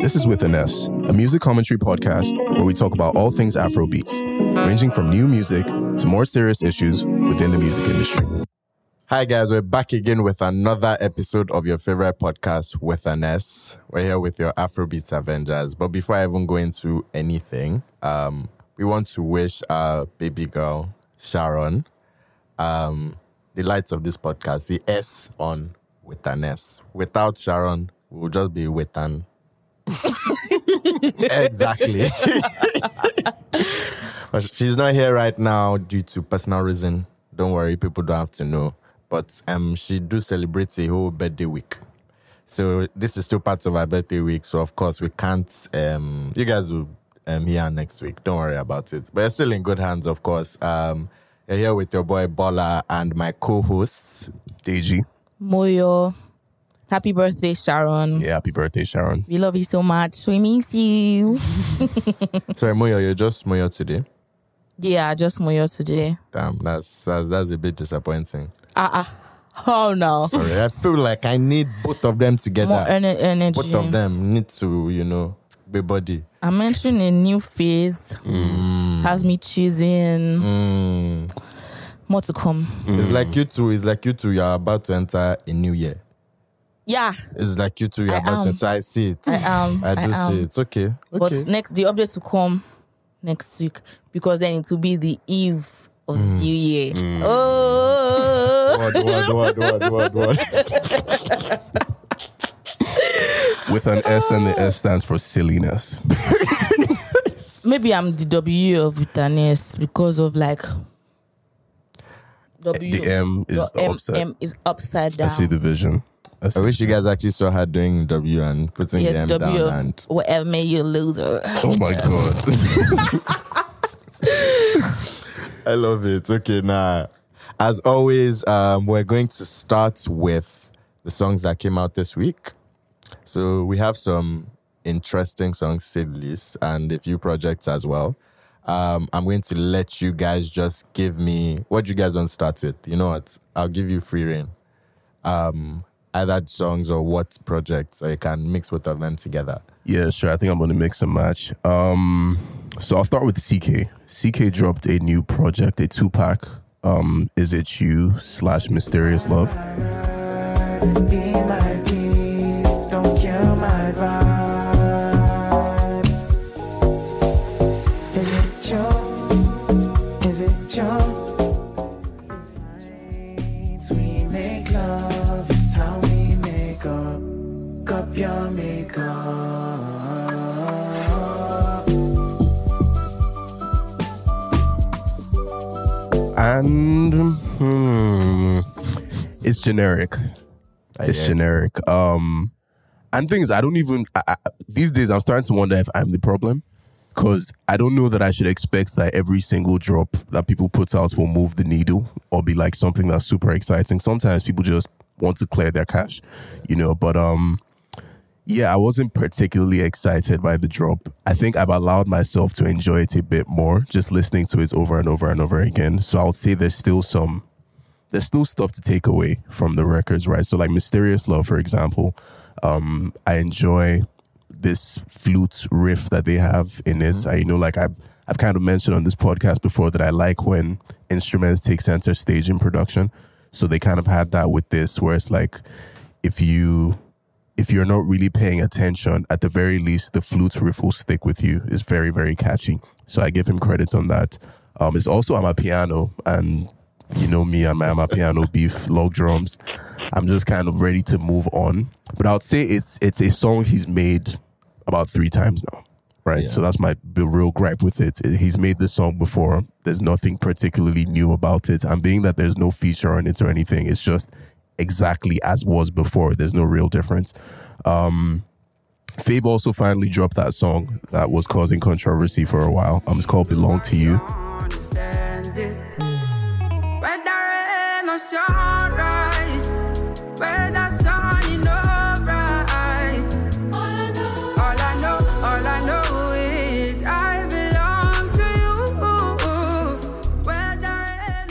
This is With an a music commentary podcast where we talk about all things Afro beats, ranging from new music to more serious issues within the music industry. Hi guys, we're back again with another episode of your favorite podcast with an S. We're here with your Afrobeats Avengers. But before I even go into anything, um, we want to wish our baby girl Sharon um, the lights of this podcast, the S on with an S. Without Sharon, we'll just be with an. Exactly. but she's not here right now due to personal reason. Don't worry, people don't have to know. But um, she do celebrate a whole birthday week. So this is still part of our birthday week. So of course we can't. Um, you guys will um here next week. Don't worry about it. But you're still in good hands, of course. Um, you're here with your boy Bola and my co-hosts Deji. Moyo. Happy birthday, Sharon. Yeah, happy birthday, Sharon. We love you so much. We miss you. Sorry, Moyo, you're just Moyo today. yeah, I just Moyo today. Damn, that's that's, that's a bit disappointing. Uh-uh. Oh no. Sorry, I feel like I need both of them together. More ener- energy. both of them need to, you know, be body. I'm entering a new phase. Mm. Has me choosing. Mm. More to come. It's like you two. It's like you two. You're about to enter a new year. Yeah, It's like you two. You're about So I see it. I am. I do I am. see it. It's okay. Okay. But next, the update will come next week because then it will be the eve of the mm. new year. Mm. Oh. Word, word, word, word, word, word. With an S, and the S stands for silliness. Maybe I'm the W of Vitanes because of like W. The M is M, upside. M is upside down. I see the vision. I I wish you guys actually saw her doing W and putting yeah, the it's M W down of and whatever made you a loser. Oh my god. I love it. Okay, now, as always, um, we're going to start with the songs that came out this week. So we have some interesting songs, to say the least, and a few projects as well. Um, I'm going to let you guys just give me what you guys want to start with. You know what? I'll give you free reign. Um, either songs or what projects, or you can mix both of them together. Yeah, sure. I think I'm gonna mix and match. Um, so I'll start with Ckay. Ckay dropped a new project, a two pack. Um, is it you slash mysterious love? And hmm, it's generic. It's generic. Um, and things I don't even I, I, these days I'm starting to wonder if I'm the problem because I don't know that I should expect that every single drop that people put out will move the needle or be like something that's super exciting. Sometimes people just want to clear their cash, you know. But um, yeah, I wasn't particularly excited by the drop. I think I've allowed myself to enjoy it a bit more, just listening to it over and over and over again. So I would say there's still some there's still stuff to take away from the records, right? So like Mysterious Love, for example, um, I enjoy this flute riff that they have in it. I you know like I've I've kind of mentioned on this podcast before that I like when instruments take center stage in production. So they kind of had that with this where it's like if you if you're not really paying attention, at the very least, the flute riff will stick with you. It's very, very catchy. So I give him credit on that. Um, it's also on my piano, and you know me I'm a piano beef, log drums. I'm just kind of ready to move on. But I would say it's it's a song he's made about three times now, right? Yeah. So that's my real gripe with it. He's made this song before. There's nothing particularly new about it. And being that there's no feature on it or anything, it's just exactly as was before. There's no real difference. Um, Fave also finally dropped that song that was causing controversy for a while. Um, it's called "Belong to You."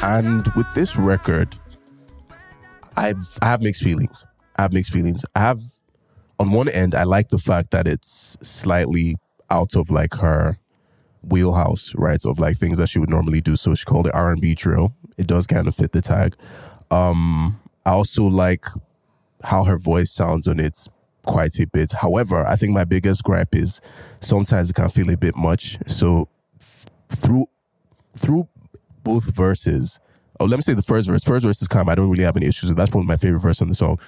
And with this record, I've I have mixed feelings. I have mixed feelings. I have on one end, I like the fact that it's slightly out of like her wheelhouse, right? Of like things that she would normally do. So she called it R and B drill. It does kind of fit the tag. Um, I also like how her voice sounds on it quite a bit. However, I think my biggest gripe is sometimes it can feel a bit much. So f- through through both verses. Oh, let me say the first verse. First verse is calm. I don't really have any issues with. That's probably my favorite verse on the song.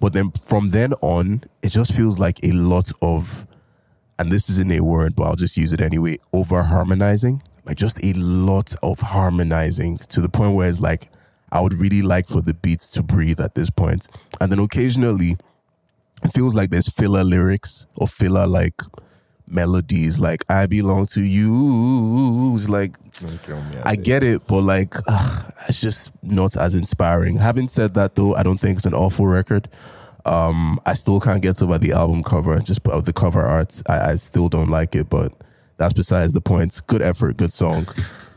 But then from then on, it just feels like a lot of, and this isn't a word, but I'll just use it anyway. Over harmonizing, like just a lot of harmonizing to the point where it's like I would really like for the beats to breathe at this point. And then occasionally, it feels like there's filler lyrics or filler like melodies, like I belong to you. It's like I get it, but like ugh, it's just not as inspiring. Having said that, though, I don't think it's an awful record. Um, I still can't get over the album cover, just of the cover art. I, I still don't like it, but that's besides the point. Good effort, good song.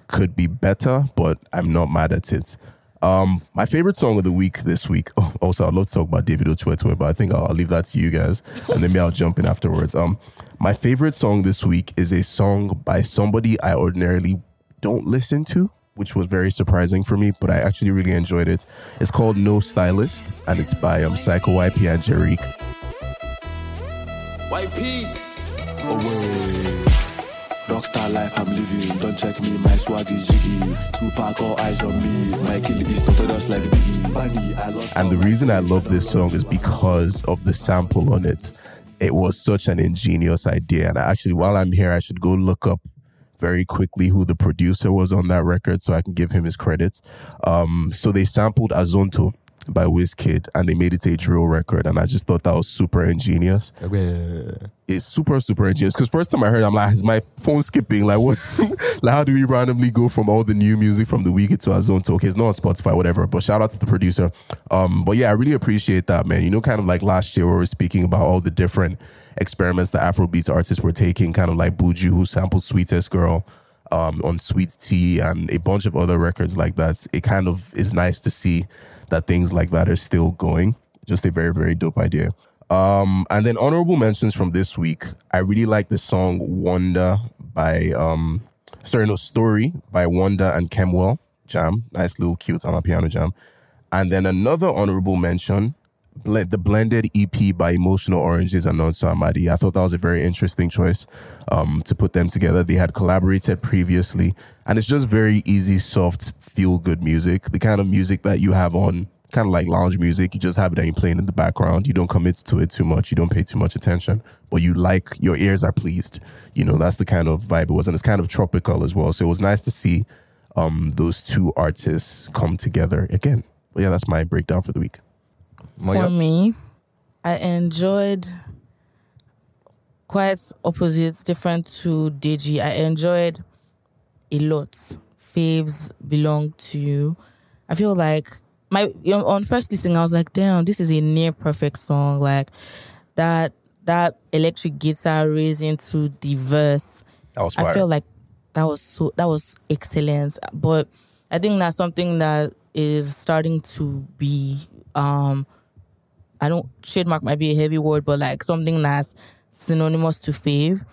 Could be better, but I'm not mad at it. Um, my favorite song of the week this week. Oh, also, I'd love to talk about David Ochoa, but I think I'll, I'll leave that to you guys, and then maybe I'll jump in afterwards. Um, my favorite song this week is a song by somebody I ordinarily don't listen to, which was very surprising for me, but I actually really enjoyed it. It's called No Stylist, and it's by um Psycho YP and Jeriq. YP. Away. Life I'm living. Don't check me, my swag is jiggy. Tupac, all eyes on me. My kill is notorious like Biggie. Bunny, I lost And the reason I love this song is because of the sample on it. It was such an ingenious idea. And I actually, while I'm here, I should go look up very quickly who the producer was on that record so I can give him his credits. Um, so they sampled Azonto by Wizkid and they made it a drill record. And I just thought that was super ingenious. It's super, super ingenious. Because first time I heard it, I'm like, is my phone skipping? Like, what? like, how do we randomly go from all the new music from the weekend to Azonto? Okay, it's not on Spotify, whatever. But shout out to the producer. Um, but yeah, I really appreciate that, man. You know, kind of like last year we were speaking about all the different experiments the Afrobeats artists were taking, kind of like Buju, who sampled Sweetest Girl um, on Sweet Tea and a bunch of other records like that. It kind of is nice to see that things like that are still going. Just a very, very dope idea. Um, and then honorable mentions from this week. I really like the song Wonder by um sorry, no story by Wonder and Kemwell. Jam. Nice little cute on a piano jam. And then another honorable mention, ble- the blended EP by Emotional Oranges and Nonso Amadi. I thought that was a very interesting choice um, to put them together. They had collaborated previously, and it's just very easy, soft, feel good music. The kind of music that you have on kind of like lounge music. You just have it and you playing in the background. You don't commit to it too much. You don't pay too much attention, but you like your ears are pleased. You know, that's the kind of vibe it was. And it's kind of tropical as well. So it was nice to see um, those two artists come together again. But yeah, that's my breakdown for the week. For me, I enjoyed quite opposites, different to Deji. I enjoyed a lot. Faves belong to you. I feel like my on first listening, I was like, damn, this is a near perfect song. Like that that electric guitar raised into the verse. That was fire. I feel like that was so that was excellent. But I think that's something that is starting to be um I don't trademark might be a heavy word, but like something that's synonymous to fave.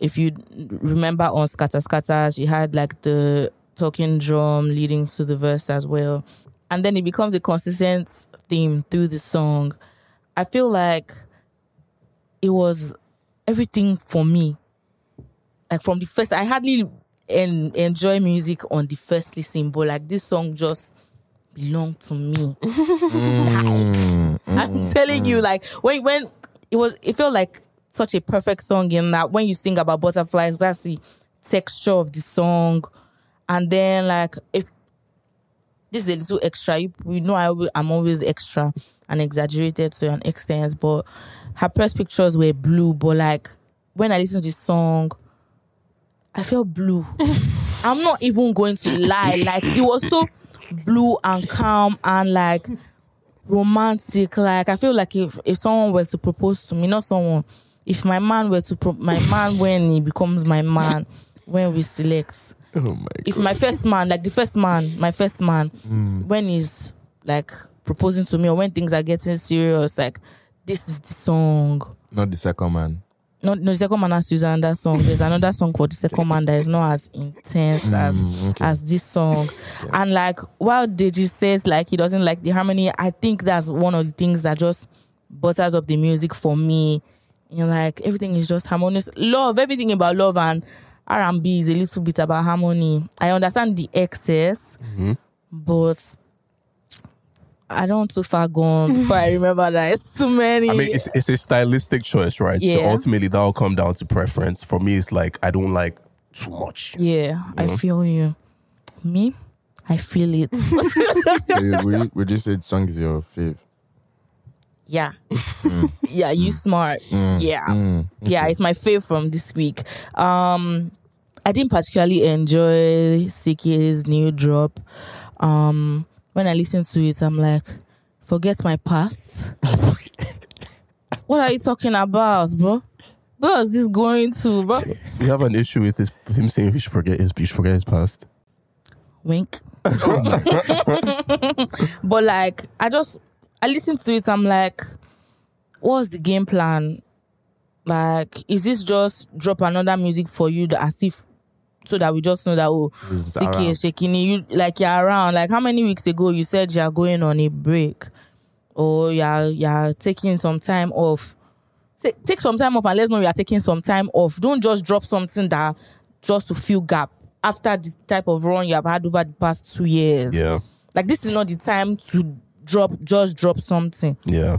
If you remember on Scatter Scatter, she had like the talking drum leading to the verse as well. And then it becomes a consistent theme through the song. I feel like it was everything for me. Like from the first, I hardly en- enjoy music on the first listen, but like this song just belonged to me. Like, mm, I'm mm, telling you, mm. like when when it was, it felt like such a perfect song in that when you sing about butterflies, that's the texture of the song, and then like if this is a little extra, you, you know, I I'm always extra and exaggerated to an extent, but her press pictures were blue, but like when I listen to the song, I felt blue. I'm not even going to lie. Like it was so blue and calm and like romantic. Like I feel like if if someone were to propose to me, not someone, if my man were to pro- my man when he becomes my man, when we select. Oh my If my first man, like the first man, my first man, mm. when he's like proposing to me or when things are getting serious, like this is the song. Not the second man. No, no, the second man has to use another song. There's another song called the second man that is not as intense as Mm, okay. as this song. And like while Deji says like he doesn't like the harmony, I think that's one of the things that just butters up the music for me. You know, like everything is just harmonious. Love, everything about love and R and B is a little bit about harmony. I understand the excess, but I don't want too far gone before I remember that it's too many. I mean, it's, it's a stylistic choice, right? So ultimately, that'll come down to preference. For me, it's like I don't like too much. Yeah, I mm-hmm. feel you. Me, I feel it. so you- would, you, would you say song is your fave? yeah. Mm. yeah, you mm. smart. Mm. Yeah. Yeah, it's my fave from this week. Um I didn't particularly enjoy Ckay's new drop. Um when I listen to it, I'm like, forget my past. what are you talking about, bro? Where is this going to, bro? You have an issue with his, him saying he should forget his, he should forget his past. Wink. but like, I just I listen to it. I'm like, what's the game plan? Like, is this just drop another music for you that as if so that we just know that oh, around. is shaking you like you're around. Like how many weeks ago you said you're going on a break or you're you're taking some time off. Take, take some time off and let's know you're taking some time off. Don't just drop something that just to fill gap after the type of run you have had over the past two years. Yeah. Like this is not the time to drop just drop something. Yeah.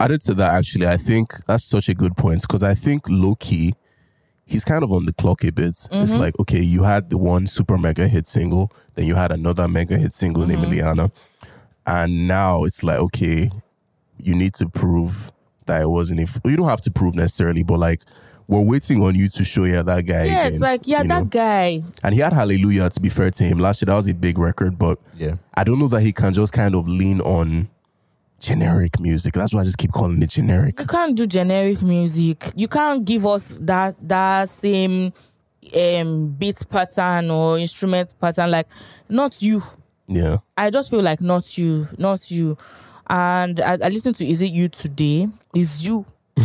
Added to that, actually, I think that's such a good point because I think low key, he's kind of on the clock a bit. It's mm-hmm. like, okay, you had the one super mega hit single, then you had another mega hit single named mm-hmm. Liana. And now it's like, okay, you need to prove that it wasn't. If you don't have to prove necessarily, but like, we're waiting on you to show yeah that guy. Yeah, it's like, yeah, you that know? guy. And he had Hallelujah, to be fair to him. Last year, that was a big record, but Yeah. I don't know that he can just kind of lean on generic music. That's why I just keep calling it generic. You can't do generic music. You can't give us that that same um beat pattern or instrument pattern. Like not you. Yeah. I just feel like not you, not you. And I, I listened to Is It You Today? Is you.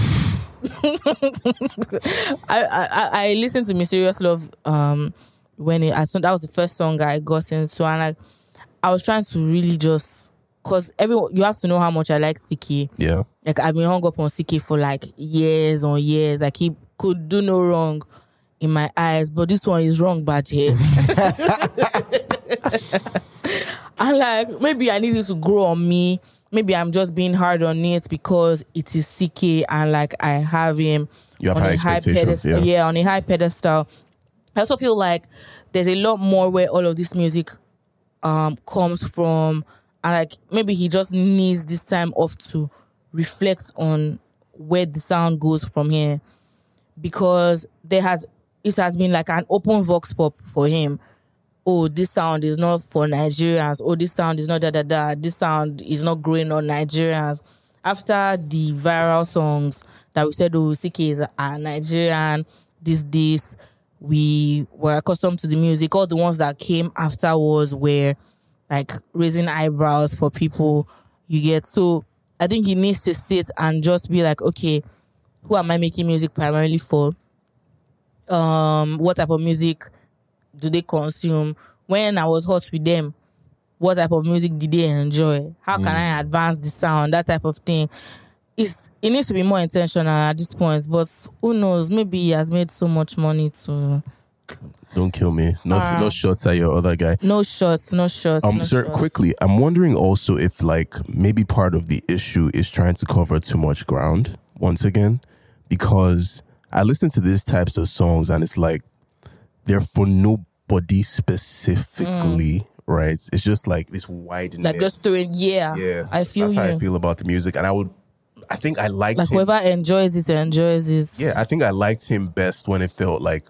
I, I I listened to Mysterious Love um when it I saw that was the first song I got into and I I was trying to really just cause everyone you have to know how much I like Ckay. Yeah. Like I've been hung up on Ckay for like years on years. Like he could do no wrong in my eyes, but this one is wrong bad here. and like maybe I need it to grow on me. Maybe I'm just being hard on it because it is Ckay and like I have him You have on high a high expectations, pedestal. yeah. on a high pedestal. I also feel like there's a lot more where all of this music um comes from and like maybe he just needs this time off to reflect on where the sound goes from here. Because there has it has been like an open vox pop for him. Oh this sound is not for nigerians. Oh this sound is not da da da. This sound is not growing on nigerians. After the viral songs that we said oh ckay is a nigerian this this we were accustomed to the music. All the ones that came afterwards were like raising eyebrows for people you get. So i think he needs to sit and just be like okay who am i making music primarily for? Um what type of music do they consume? When i was hot with them what type of music did they enjoy? How can i advance the sound? That type of thing. It's it needs to be more intentional at this point but who knows? Maybe he has made so much money to Don't kill me. No, Ah. no shots at your other guy. no shots no shots Um, no sir, shots. quickly, I'm wondering also if like maybe part of the issue is trying to cover too much ground once again, because I listen to these types of songs and it's like they're for nobody specifically, right? It's just like this wide Mm. like just doing yeah yeah. i feel that's you how I feel about the music, and I would, I think I liked like him. whoever enjoys it enjoys it Yeah, I think I liked him best when it felt like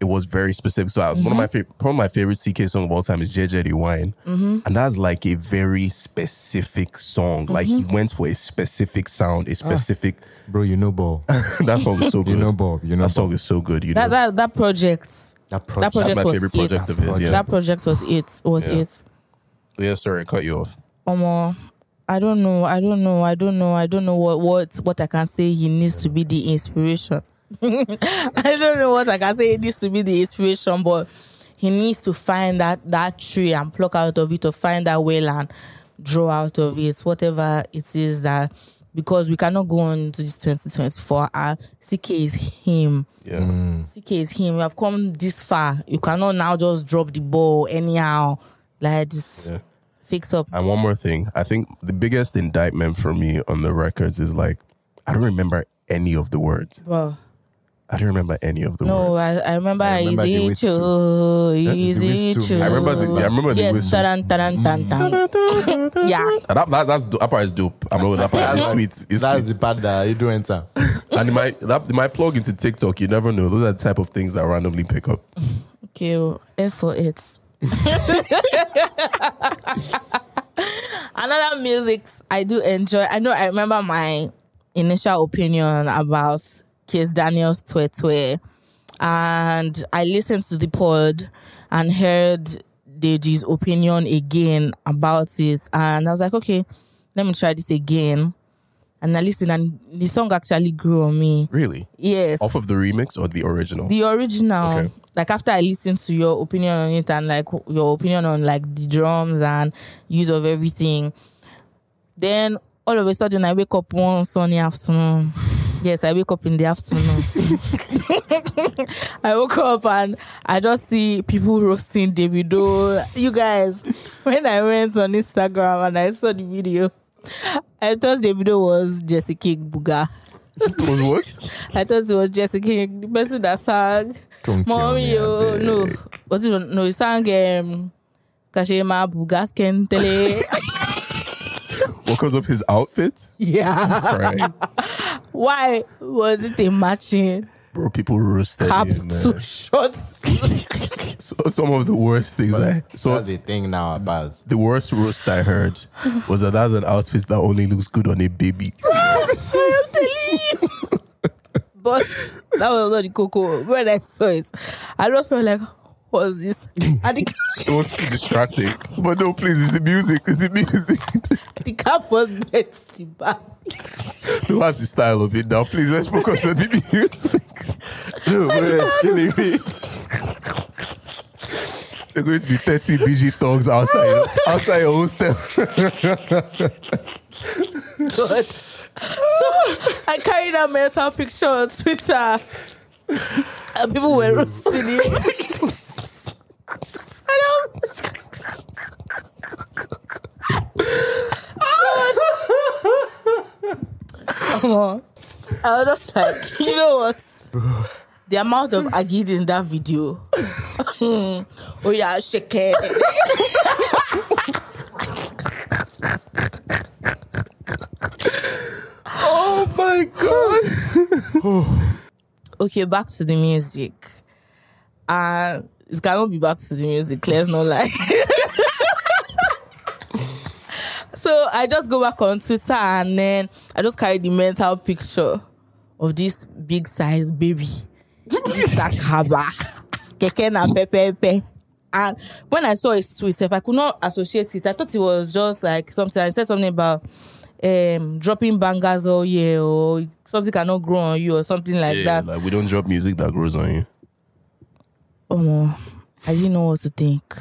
it was very specific. So I, one of mm-hmm. my favorite, one of my favorite Ckay song of all time is JJ Wine, mm-hmm. and that's like a very specific song. Like he mm-hmm. went for a specific sound, a ah. specific. Bro, you know ball. that song is so good. You know Bob. You know that song Bob. is so good. You that know, that that project That that project my was favorite it. project of his, yeah. That project was it. Was Yeah. it. yeah. Sorry, I cut you off. Um, I don't know. I don't know. I don't know. I don't know what what what I can say. He needs to be the inspiration. I don't know what I can say. He needs to be the inspiration, but he needs to find that that tree and pluck out of it, or find that well and draw out of it, whatever it is that. Because we cannot go on to this 2024. Uh, Ckay is him. Yeah. Ckay is him. You have come this far. You cannot now just drop the ball anyhow. Like this Yeah. fix up. And one more thing, I think the biggest indictment for me on the records is like I don't remember any of the words. Well, I don't remember any of the no, words. I, I remember, I remember easy Wiz to, easy Wiz to. I remember the- I remember the yes, Wiz too. taran, taran, mm. tan, tan. yeah. And that, that, that's that part is dope. I'm not that part is sweet. It's That's sweet. the part that you do enter. and it might that it might plug into TikTok. You never know. Those are the type of things that randomly pick up. Okay, well, F for it. Another music I do enjoy. I know I remember my initial opinion about Kizz Daniels Twe Twe. And I listened to the pod and heard Deji's opinion again about it. And I was like, okay, let me try this again. And I listened and the song actually grew on me. Really? Yes Off of the remix or the original? the original Okay. like after i listened to your opinion on it and like your opinion on like the drums and use of everything then all of a sudden i wake up one sunny afternoon yes i wake up in the afternoon i woke up and i just see people roasting davido you guys when i went on instagram and i saw the video i thought davido was jesse king buga was what? I thought it was Jesse King, the person that sang Don't kill Mommy, me, I oh, no. beg. Was it no? He sang um, Kashema Bugas Kentele. Because of his outfit? yeah. Right. Why was it a matching Bro, people roasted cap him. to man. shorts? So, some of the worst things I so That's a thing now, Baz. the worst roast I heard was that that's an outfit that only looks good on a baby. I am telling you. but that was not the cocoa. When I saw it, I just felt like, what's this? And the, It was too distracting. But no, please, it's the music. It's the music. the cap was Betsy back. no, that's the style of it now. Please, let's focus on the music. no, it's killing me. There are going to be 30 BG thugs outside, outside your hostel. God. So I carried that mental picture on Twitter. And people were roasting him. I was Come on. I was just like, you know what? The amount of agid in that video. oh yeah, shake it. oh my God. okay, back to the music. And it cannot be back to the music, let's not lie. so I just go back on Twitter and then I just carry the mental picture of this big size baby. Sakaba. Keke na pepepe. And when I saw his tweet, if I could not associate it, I thought it was just like something. I said something about um dropping bangers all year or something cannot grow on you or something like Yeah, that. like we don't drop music that grows on you. Oh no, I didn't know what to think.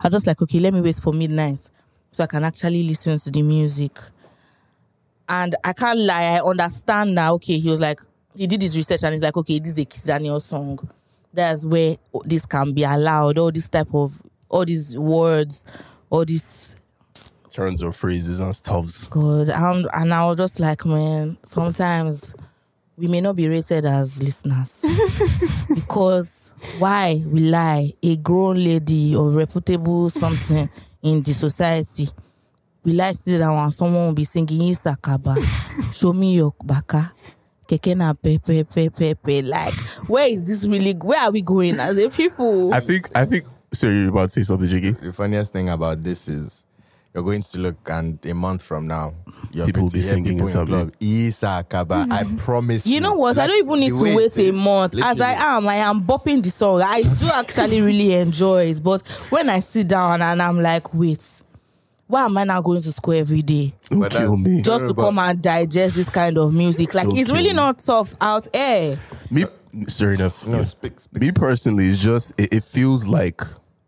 I was just like, okay, let me wait for midnight so I can actually listen to the music. And I can't lie, I understand now. Okay, he was like, he did his research and he's like, okay, this is a Kizz Daniel song. That's where this can be allowed. All this type of, all these words, all these Turns of phrases and stuffs. God. And, and I was just like, man, sometimes we may not be rated as listeners because why will I, a grown lady or reputable something in the society we lie sit down and someone will be singing isakaba show me your baka keke na pepe pepe pe like where is this really where are we going as a people I think, I think, sorry, you're about to say something, Jiggy. The funniest thing about this is you're going to look and a month from now, you're People going to be hear singing people it in up, club. Isa Kaba, I mm. promise you. you know what? I don't even need to wait a is, month. As I am, I am bopping the song. I do actually really enjoy it. But when I sit down and I'm like, wait, why am I now going to school every day Don't kill me. just to come and digest this kind of music? Like Don't it's really me. not tough out here. Me, sorry enough. No, yeah. speak, speak. Me personally, it's just it, it feels like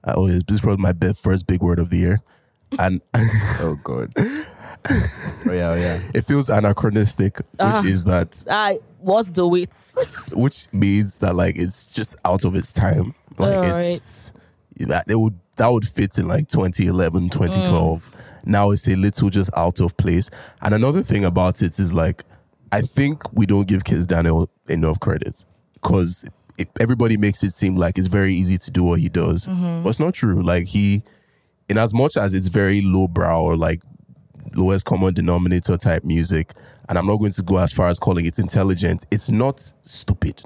oh, this is probably my best, first big word of the year, and Oh god. oh yeah, oh yeah. it feels anachronistic, which Ah. is that I what's the weight? which means that like it's just out of its time. Like Alright. it's that it would that would fit in like 2011, 2012. Now it's a little just out of place. And another thing about it is like I think we don't give Kizz Daniel enough credit because everybody makes it seem like it's very easy to do what he does, but it's not true. Like he, in as much as it's very lowbrow or like lowest common denominator type music, and I'm not going to go as far as calling it intelligent. It's not stupid.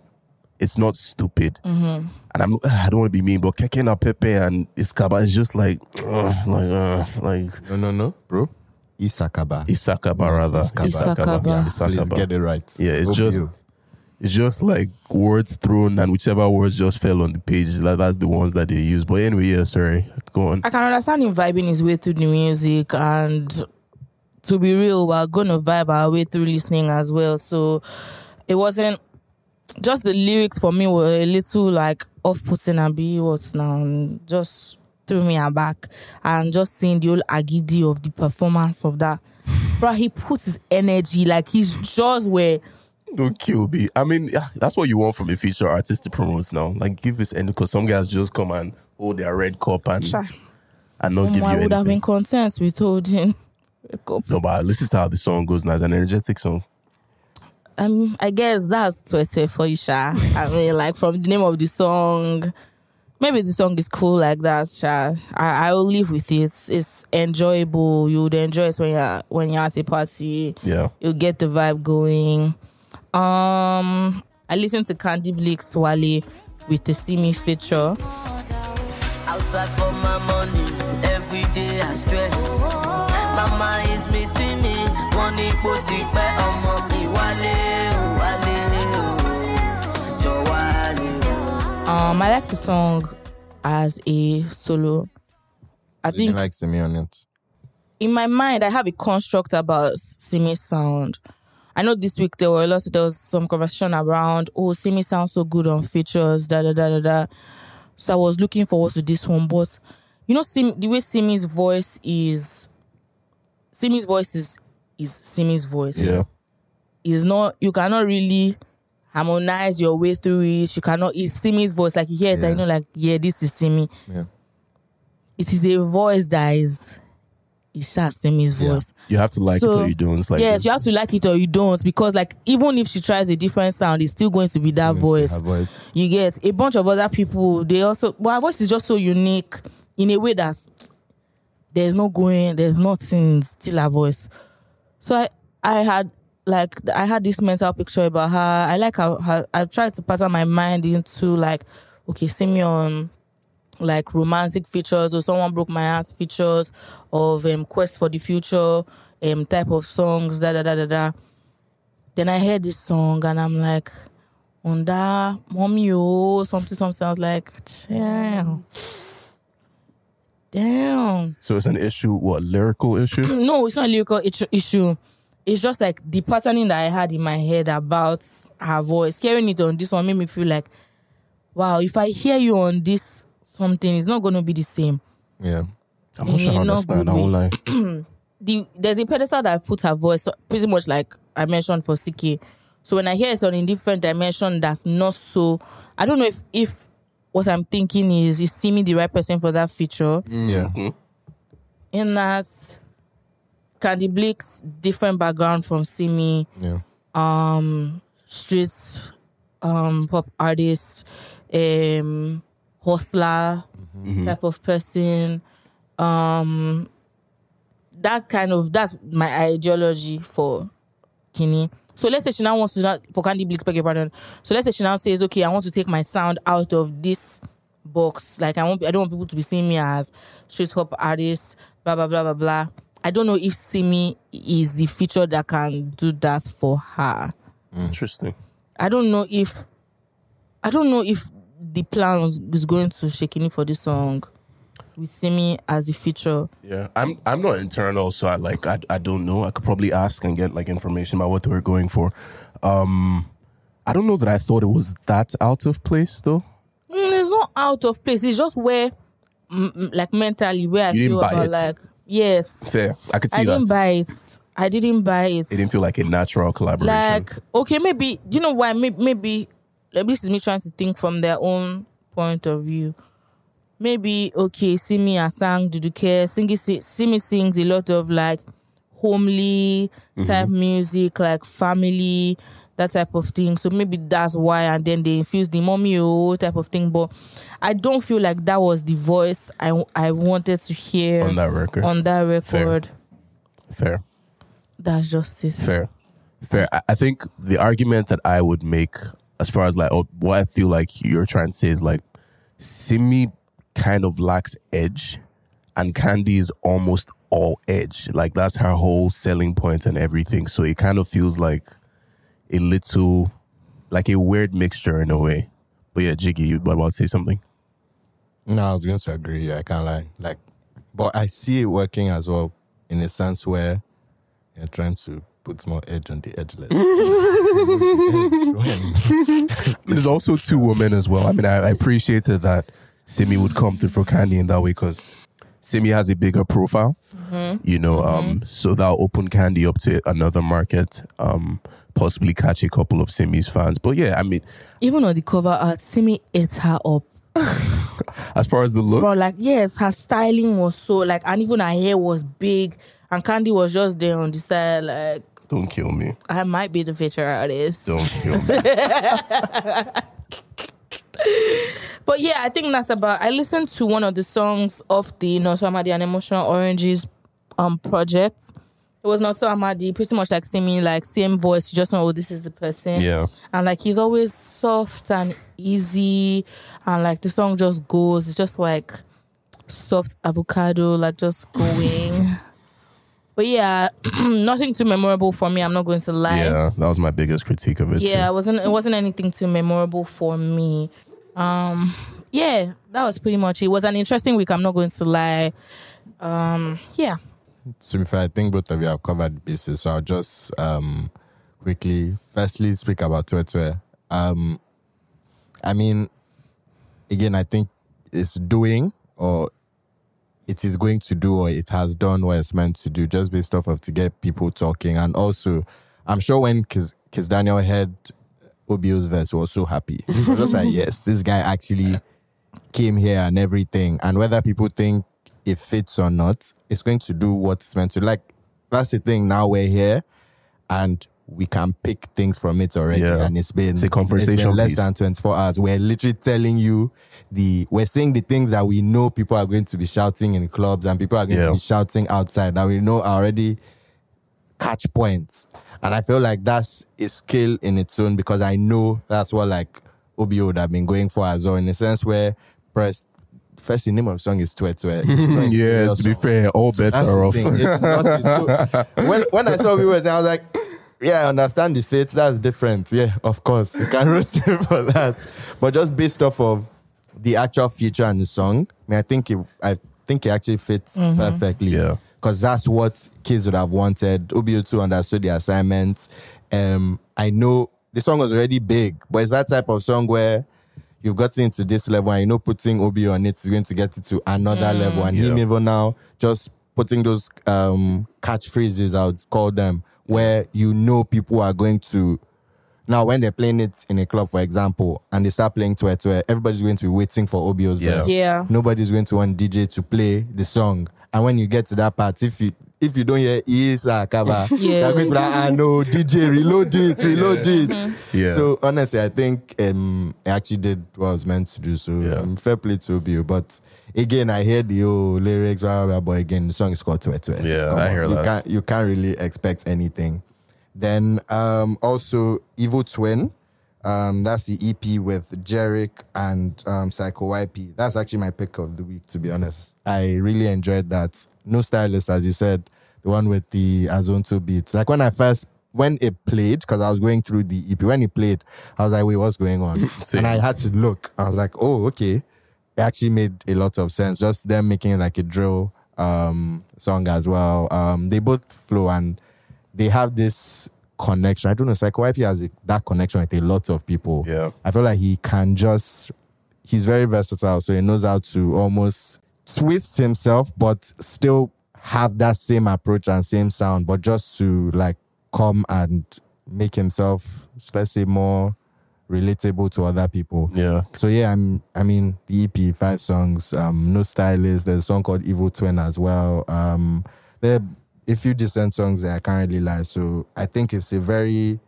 It's not stupid. And I'm I don't want to be mean, but Keke na Pepe and Iskaba is just like ugh, like uh, like No, no, no, bro. Isakaba. Isakaba Yeah, rather. it's Iskaba. Isakaba. Yeah, Isakaba. please get it right. Yeah, it's Hope just you- it's just like words thrown and whichever words just fell on the page. That, that's the ones that they use. But anyway, yeah, sorry. Go on. I can understand him vibing his way through the music and to be real, we're gonna vibe our way through listening as well. So it wasn't just the lyrics for me were a little like off putting and be what now just threw me aback and just seeing the old agidi of the performance of that. Bro, he put his energy like his jaws were Don't kill me. I mean, yeah, that's what you want from a feature artist to promote now. Like, give this end because some guys just come and hold their red cup and Sure. and not give you anything. I would have been content with holding. No, but listen to how the song goes now. It's an energetic song. Um, I guess that's Twitter for you, Sha. I mean, like from the name of the song, maybe the song is cool like that, Sha. I I will live with it. It's enjoyable. You would enjoy it when you're when you're at a party. Yeah. You get the vibe going. Um, I listened to Candybleakz Wale with the Simi feature. Outside for my money, every day I stress. Mama is missing me, money put it back on me. Wale, wale. Wale. Um, I like the song as a solo. I You think like Simi on it. in my mind, I have a construct about Simi's sound. I know this week there were a lot. There was some conversation around, oh, Simi sounds so good on features, da da da da da. So I was looking forward to this one, but you know, Sim, the way Simi's voice is, Simi's voice is is Simi's voice. Yeah. Is not you cannot really harmonize your way through it. You cannot. It's Simi's voice. Like you hear it, Yeah. you know, like yeah, this is Simi. Yeah. It is a voice that is, it's just Simi's Yeah. voice. You have to like it or you don't. It's like yes, this. you have to like it or you don't because like even if she tries a different sound, it's still going to be that voice. Her voice. You get a bunch of other people. They also, well, her voice is just so unique in a way that there's no going, there's nothing still her voice. So I, I had like I had this mental picture about her. I like how, her I tried to pattern my mind into like, okay, Simeon, like romantic features or someone broke my ass features of um quest for the future um type of songs da da da da da. Then i heard this song and i'm like on that mommy oh something something. I was like damn. Damn. So it's an issue, what, lyrical issue? no it's not a lyrical issue. It's just like the patterning that i had in my head about her voice hearing it on this one made me feel like wow if i hear you on this something it's not going to be the same Yeah. I'm not sure I no understand. I good won't lie. the there's a pedestal that I put her voice pretty much like I mentioned for Ckay. So when I hear it on a different dimension, that's not so. I don't know if if what I'm thinking is is Simi the right person for that feature. Yeah. In that, Candybleakz different background from Simi, Yeah. um, street, um, pop artist, um, hustler type of person. Um, that kind of that's my ideology for Kinney. So let's say she now wants to not for Candybleakz, beg your pardon. So let's say she now says, okay, I want to take my sound out of this box. Like I want, I don't want people to be seeing me as street hop artist, blah blah blah blah blah. I don't know if Simi is the feature that can do that for her. Interesting. I don't know if I don't know if the plan was, is going to Shekini for this song. with Simi as the feature. Yeah, I'm I'm not internal, so I like I, I don't know. I could probably ask and get like information about what they were going for. Um, I don't know that I thought it was that out of place though. Mm, it's not out of place. It's just where, mm, like mentally, where I You didn't feel about it. like yes, Fair, I could see I that. didn't buy it. I didn't buy it. it didn't feel like a natural collaboration. like okay, maybe you know why? Maybe, maybe like, this is me trying to think from their own point of view. Maybe okay, Simi and sang Duduke. Singy, si- Simi sings a lot of like homely type mm-hmm. music, like family, that type of thing. So maybe that's why, and then they infuse the mommy oh type of thing. But I don't feel like that was the voice I I wanted to hear on that record. on that record. Fair. That's just it. Fair, fair. I, I think the argument that I would make, as far as like oh, what I feel like you're trying to say is like, Simi kind of lacks edge, and Candy is almost all edge. Like that's her whole selling point and everything. So it kind of feels like a little, like a weird mixture in a way. But yeah, Jiggy, you about to say something. No, I was going to agree. I can't lie. Like, but I see it working as well in a sense where you're trying to put more edge on the edgeless. Edge There's also two women as well. I mean, I, I appreciated that Simi would come through for Candy in that way because Simi has a bigger profile, you know, um, so that'll open Candy up to another market, um, possibly catch a couple of Simi's fans. But yeah, I mean, Even on the cover art, Simi ate her up. as far as the look, Bro, like, yes, her styling was so, like, and even her hair was big, and Candy was just there on the side, like, don't kill me. I might be the feature artist. Don't kill me. But yeah, I think that's about. I listened to one of the songs of the Nonso Amadi and Emotional Oranges um project. It was Nonso Amadi, pretty much like singing like same voice. You just know, oh, this is the person. yeah. And like he's always soft and easy, and like the song just goes. It's just like soft avocado, like just going. But yeah, nothing too memorable for me. I'm not going to lie. Yeah, that was my biggest critique of it. Yeah, too. it wasn't it wasn't anything too memorable for me. Um yeah, that was pretty much it. It was an interesting week, I'm not going to lie. Um yeah. So be fair, I think both of you have covered the bases. So I'll just um, quickly, firstly, speak about Twitter. Um, I mean, again, I think it's doing or it is going to do or it has done what it's meant to do just based off of to get people talking. And also, I'm sure when Kizz, Kizz Daniel heard Obio's verse, he was so happy. He was just like, yes, this guy actually came here and everything. And whether people think it fits or not, it's going to do what it's meant to. Like, that's the thing. Now we're here and we can pick things from it already. Yeah. And it's been, It's a conversation it's been less piece. than 24 hours. We're literally telling you the, we're saying the things that we know people are going to be shouting in clubs and people are going Yeah. to be shouting outside that we know are already catch points. And I feel like that's a skill in its own because I know that's what like Obio would have been going for as well, in a sense where press first the name of the song is Twe Twe. It's not a yeah, to be song. fair, all bets That's are off. It's not, it's so, when when I saw viewers, I was like, yeah, I understand the fates. That's different. Yeah, of course, you can roast him for that. But just based off of the actual feature and the song, I mean, I think it, I think it actually fits perfectly. Yeah. because that's what kids would have wanted. Obio2 understood the assignments. Um, I know the song was already big, but it's that type of song where you've gotten into this level and you know putting Obi on it is going to get it to another level. And him even now just putting those um catchphrases, I would call them, where you know people are going to now when they're playing it in a club, for example, and they start playing Twe Twe, everybody's going to be waiting for Obio's Yeah. verse. Yeah. Nobody's going to want DJ to play the song. And when you get to that part, if you if you don't hear Isa Kaba, Yeah. you're going to be like, ah no, DJ, reload it, reload it. Yeah. So honestly, I think um I actually did what I was meant to do. So Yeah. um, fair play to Obio. But again, I hear the oh, lyrics, blah, blah, blah, but again, the song is called Twe Twe. Yeah, I hear you that. Can't, you can't really expect anything. Then um also Evil Twin. Um, that's the EP with Jeriq and um, Psycho YP. That's actually my pick of the week, to be honest. I really enjoyed that. No stylist, as you said, the one with the Azonto beats. Like when I first, when it played, because I was going through the EP, when it played, I was like, wait, what's going on? And I had to look. I was like, oh, okay. it actually made a lot of sense. Just them making like a drill um, song as well. Um, they both flow and they have this connection. I don't know, Psycho YP has a, that connection with a lot of people. Yeah. I feel like he can just, he's very versatile. So he knows how to almost twist himself, but still have that same approach and same sound, but just to like come and make himself, let's say, more relatable to other people. Yeah. So yeah, I'm. I mean, the EP five songs. Um, no stylist. There's a song called Evil Twin as well. Um, there a few decent songs that I can't really lie. So I think it's a very,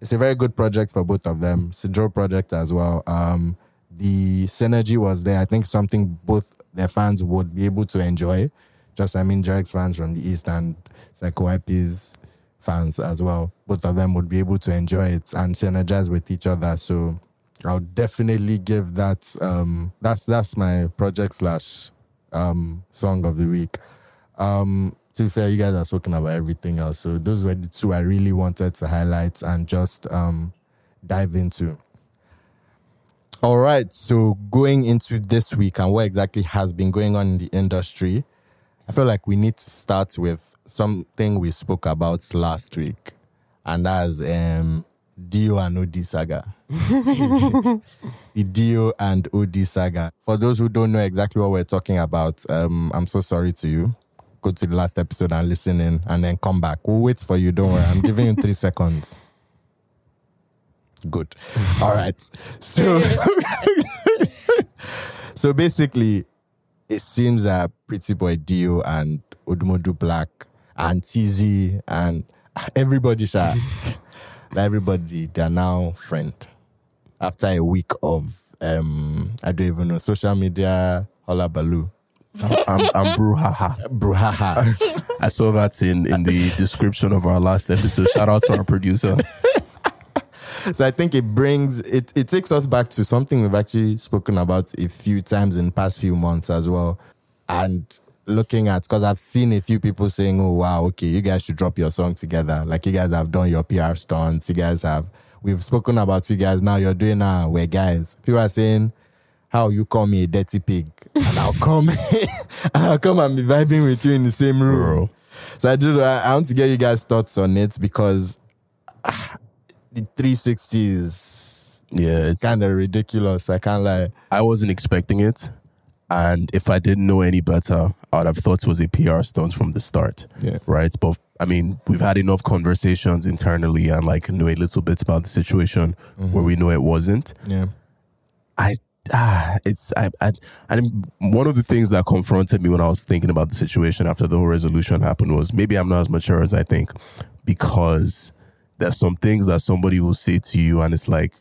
it's a very good project for both of them. It's a Joe project as well. Um, the synergy was there. I think something both their fans would be able to enjoy. Just I mean, Jeriq's fans from the east and PsychoYP's fans as well. Both of them would be able to enjoy it and synergize with each other. So I'll definitely give that um that's that's my project slash um song of the week. Um to be fair, you guys are talking about everything else. So those were the two I really wanted to highlight and just um dive into. All right, so going into this week and what exactly has been going on in the industry, I feel like we need to start with something we spoke about last week, and that's um, Dio and OD saga. the Dio and OD saga. For those who don't know exactly what we're talking about, um, I'm so sorry to you. Go to the last episode and listen in, and then come back. We'll wait for you. Don't worry. I'm giving you three seconds. Good. All right. So, so basically, it seems that Pretty Boy Dio and Odumodu Black and TZ and everybody, sha, everybody, they're now friend. After a week of, um, I don't even know, social media, holla baloo, I'm, I'm brouhaha. brouhaha. I saw that in, in the description of our last episode. Shout out to our producer. so I think it brings it it takes us back to something we've actually spoken about a few times in the past few months as well. And looking at because I've seen a few people saying, Oh wow, okay, you guys should drop your song together. Like you guys have done your PR stunts, you guys have we've spoken about you guys now, you're doing now we're guys. People are saying how you call me a dirty pig and I'll come and I'll come and be vibing with you in the same room. Bro. So I do I I want to get you guys thoughts on it because ah, the 360 is Yeah, it's kind of ridiculous. I can't lie. I wasn't expecting it. And if I didn't know any better, I would have thought it was a PR stunt from the start. Yeah. Right. But I mean, we've had enough conversations internally and like know a little bit about the situation where we know it wasn't. Yeah. I ah, it's I I and one of the things that confronted me when I was thinking about the situation after the whole resolution happened was maybe I'm not as mature as I think because there's some things that somebody will say to you and it's like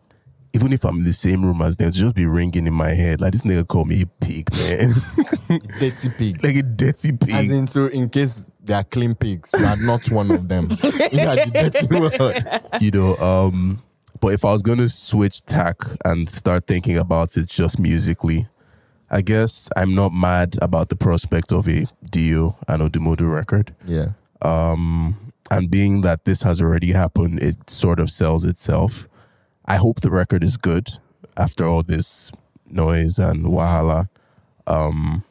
even if I'm in the same room as them, it's just be ringing in my head like this nigga called me a pig, man, Dirty pig. like a dirty pig. As in, so in case they are clean pigs, you are not one of them. you are the dirty one. you know um but if i was going to switch tack and start thinking about it just musically i guess i'm not mad about the prospect of a dio and odumodu record. Yeah. um and being that this has already happened it sort of sells itself. I hope the record is good after all this noise and wahala. Um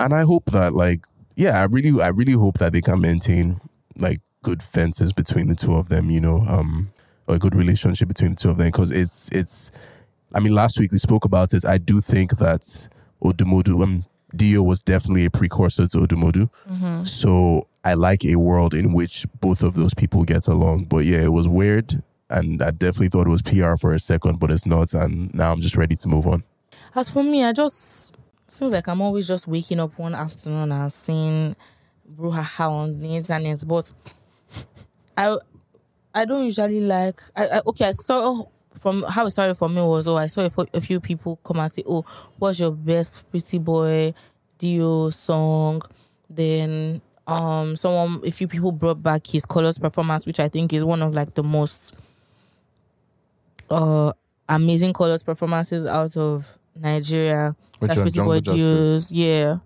and i hope that like yeah i really i really hope that they can maintain like good fences between the two of them you know? Um or a good relationship between the two of them because it's it's i mean last week we spoke about it. I do think that odumodu um dio was definitely a precursor to odumodu. So i like a world in which both of those people get along. But yeah it was weird and i definitely thought it was pr for a second but it's not and now i'm just ready to move on. As for me, I just seems like I'm always just waking up one afternoon and seeing brouhaha on the internet. But I I don't usually like. I, I okay. I saw from how it started for me was oh I saw a, few people come and say oh what's your best pretty boy Dio song. Then um someone a few people brought back his colors performance, which I think is one of like the most uh amazing colors performances out of Nigeria. Which That's? Pretty Boy? Dio's. Yeah.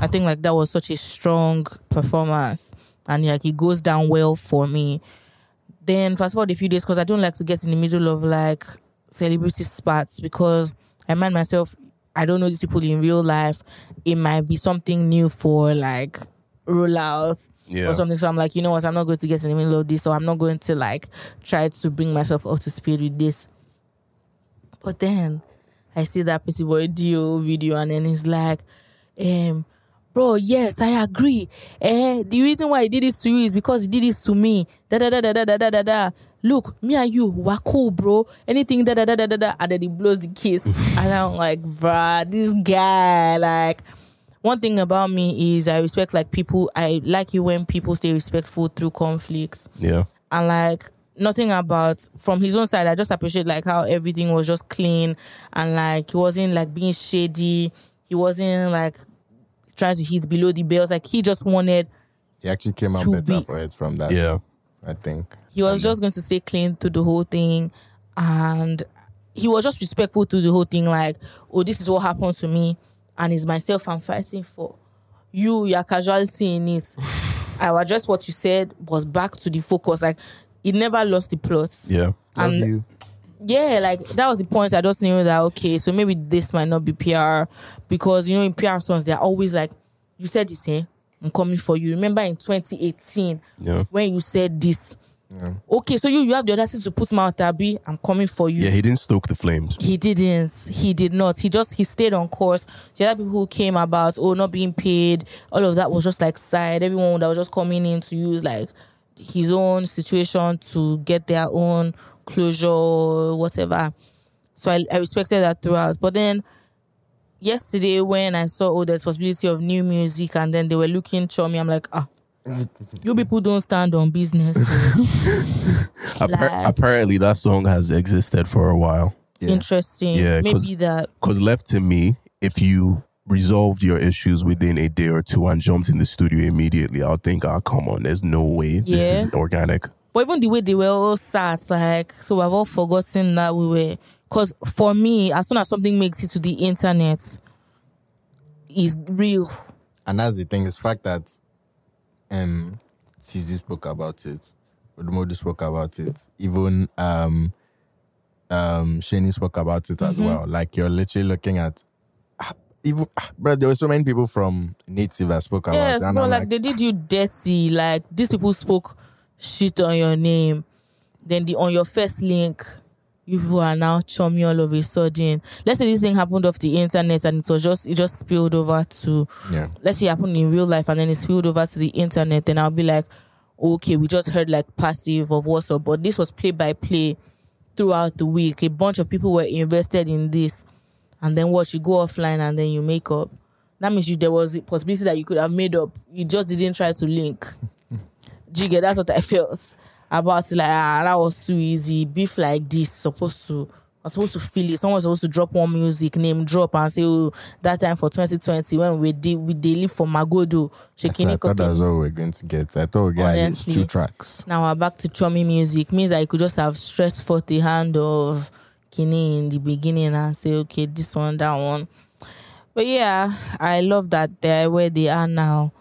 I think like that was such a strong performance. And like it goes down well for me. Then fast forward a few days because I don't like to get in the middle of like celebrity spats because I mind myself I don't know these people in real life. It might be something new for like rollout Yeah. or something. So I'm like, you know what? I'm not going to get in the middle of this. So I'm not going to like try to bring myself up to speed with this. But then I see that Pretty Boy Dio video and then he's like, um, bro, yes, I agree. Eh, the reason why he did this to you is because he did this to me. Da da da da da da da da da. Look, me and you were cool, bro. Anything da da da da da da. And then he blows the kiss. and I'm like, bruh, this guy, like one thing about me is I respect like people. I like you when people stay respectful through conflicts Yeah. and like nothing about from his own side. I just appreciate like how everything was just clean and like he wasn't like being shady. He wasn't like trying to hit below the belt. Like he just wanted. He actually came out To better be- for it from that. Yeah. I think. He was just going to stay clean through the whole thing, and he was just respectful to the whole thing. Like, oh, this is what happened to me, and it's myself I'm fighting for. You, your casualty in it. I will address what you said, was back to the focus. Like, it never lost the plot. Yeah. Love And you. Yeah, like that was the point. I just knew that okay, so maybe this might not be PR because you know in PR songs they're always like, you said this, eh? I'm coming for you. Remember in 2018 Yeah. when you said this? Okay, so you you have the audacity to put mouth Abi, I'm coming for you. Yeah. He didn't stoke the flames. He didn't. He did not. He just he stayed on course. The other people who came about, oh, not being paid, all of that was just like side. Everyone that was just coming in to use like his own situation to get their own closure, or whatever. So I, I respected that throughout. But then yesterday when I saw oh there's possibility of new music and then they were looking for me, I'm like, ah, you people don't stand on business. Appar- Like- apparently, that song has existed for a while. Interesting. Yeah, 'cause- Maybe that Because left to me, if you resolved your issues within a day or two and jumped in the studio immediately, I'll think, oh, come on, there's no way this is organic. But even the way they were all sat, like, so I've all forgotten that we were. Because for me, as soon as something makes it to the internet, is real. And that's the thing, is fact that um CZ spoke about it, Odumodu spoke about it, even um um Shani spoke about it Mm-hmm. as well. Like you're literally looking at even bro, there were so many people from Native that spoke about Yes, it. but I'm like, they did you dirty. Like these people spoke shit on your name. Then the on your first link, you people are now chummy all of a sudden. Let's say this thing happened off the internet and it was just it just spilled over to yeah. let's say it happened in real life and then it spilled over to the internet, then I'll be like, okay, we just heard like passive of what's up, but this was play by play throughout the week. A bunch of people were invested in this, and then what you go offline and then you make up. That means you there was a possibility that you could have made up. You just didn't try to link. Jigga, that's what I felt about it. Like ah, that was too easy. Beef like this supposed to. I'm supposed to feel it. Someone's supposed to drop one music name drop and say, "Oh, that time for 2020 when we did we live for Magodo, shaking I it, thought that's what we we're going to get. I thought we got Honestly. two tracks. now we're back to chummy music. Means you could just have stretched forth the hand of Kini in the beginning and say, okay, this one, that one. But yeah, I love that they're where they are now.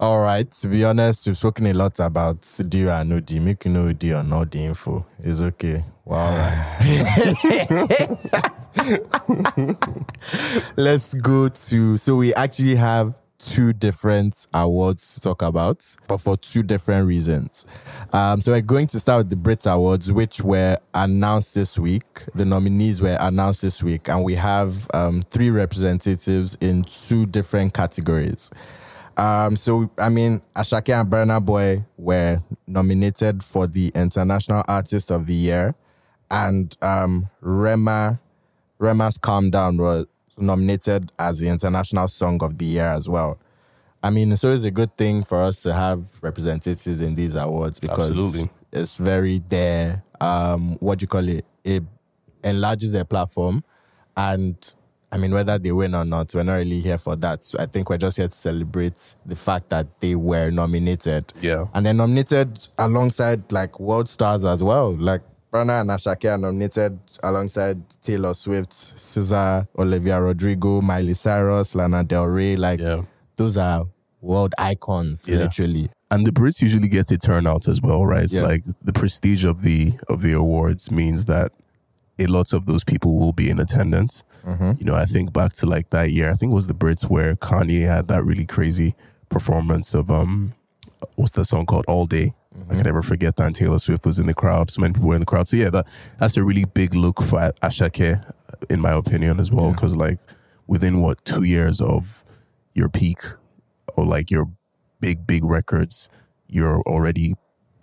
All right. To be honest, we've spoken a lot about Dio and Odi. Make you know Odi or not the info. It's okay. Wow. Let's go to. So we actually have two different awards to talk about, but for two different reasons. Um, so we're going to start with the Brit Awards, which were announced this week. The nominees were announced this week, and we have um, three representatives in two different categories. Um, so I mean, Asake and Burna Boy were nominated for the International Artist of the Year, and um, Rema Rema's "Calm Down" was nominated as the International Song of the Year as well. I mean, it's always a good thing for us to have representatives in these awards because Absolutely. it's very there. Um, what do you call it? It enlarges their platform, and I mean, whether they win or not, we're not really here for that. So I think we're just here to celebrate the fact that they were nominated. Yeah. And they're nominated alongside like world stars as well. Like Burna and Asake are nominated alongside Taylor Swift, SZA, Olivia Rodrigo, Miley Cyrus, Lana Del Rey. Like Yeah. those are world icons, Yeah. literally. And the Brits usually get a turnout as well, right? It's Yeah. like the prestige of the of the awards means that a lot of those people will be in attendance. Mm-hmm. You know, I think back to like that year. I think it was the Brits where Kanye had that really crazy performance of um, mm-hmm. what's that song called? All Day. I can mm-hmm. never forget that. And Taylor Swift was in the crowd. So many people were in the crowd. So yeah, that that's a really big look for Asake, in my opinion, as well. Because like within what two years of your peak or like your big big records, you're already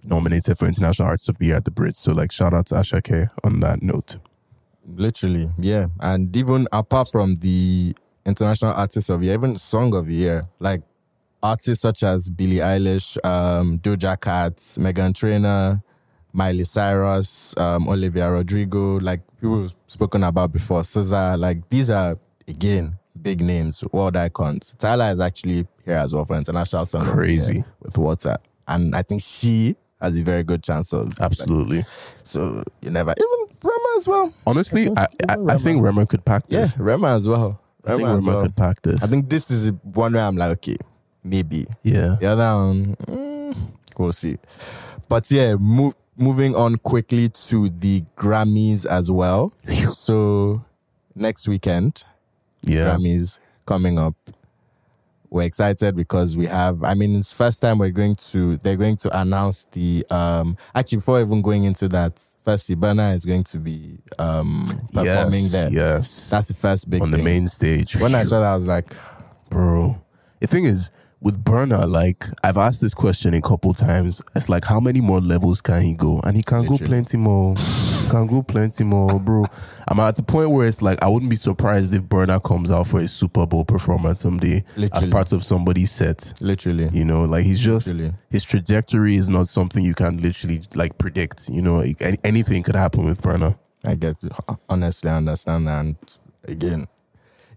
nominated for International Artist of the Year at the Brits. So like shout out to Asake on that note. Literally, yeah. And even apart from the international artist of the year, even song of the year, like artists such as Billie Eilish, um, Doja Cat, Meghan Trainor, Miley Cyrus, um, Olivia Rodrigo, like people we've spoken about before, SZA, like these are again big names, world icons. Tyla is actually here as well for international song. Crazy. With Water, and I think she has a very good chance of Absolutely. so you never even Rema as well. Honestly, I, I, even I think Rema could pack Yeah, this. Rema as well. I think Rema Rema well. could pack this. I think this is one where I'm like, okay, maybe. yeah. The other one, mm, we'll see. But yeah, move, moving on quickly to the Grammys as well. So next weekend, Yeah. Grammys coming up. We're excited because we have. I mean, it's first time we're going to. They're going to announce the. um Actually, before even going into that, first Burna is going to be um performing yes, there. Yes. That's the first big on the thing. main stage. When I saw that, I was like, bro. The thing is, with Burna, like I've asked this question a couple times. It's like, how many more levels can he go? And he can go plenty more. can go plenty more, bro. I'm at the point where it's like I wouldn't be surprised if Burna comes out for a Super Bowl performance someday as part of somebody's set. literally. You know, like he's just Literally. his trajectory is not something you can literally like predict. You know, anything could happen with Burna. I get honestly I understand that. And again,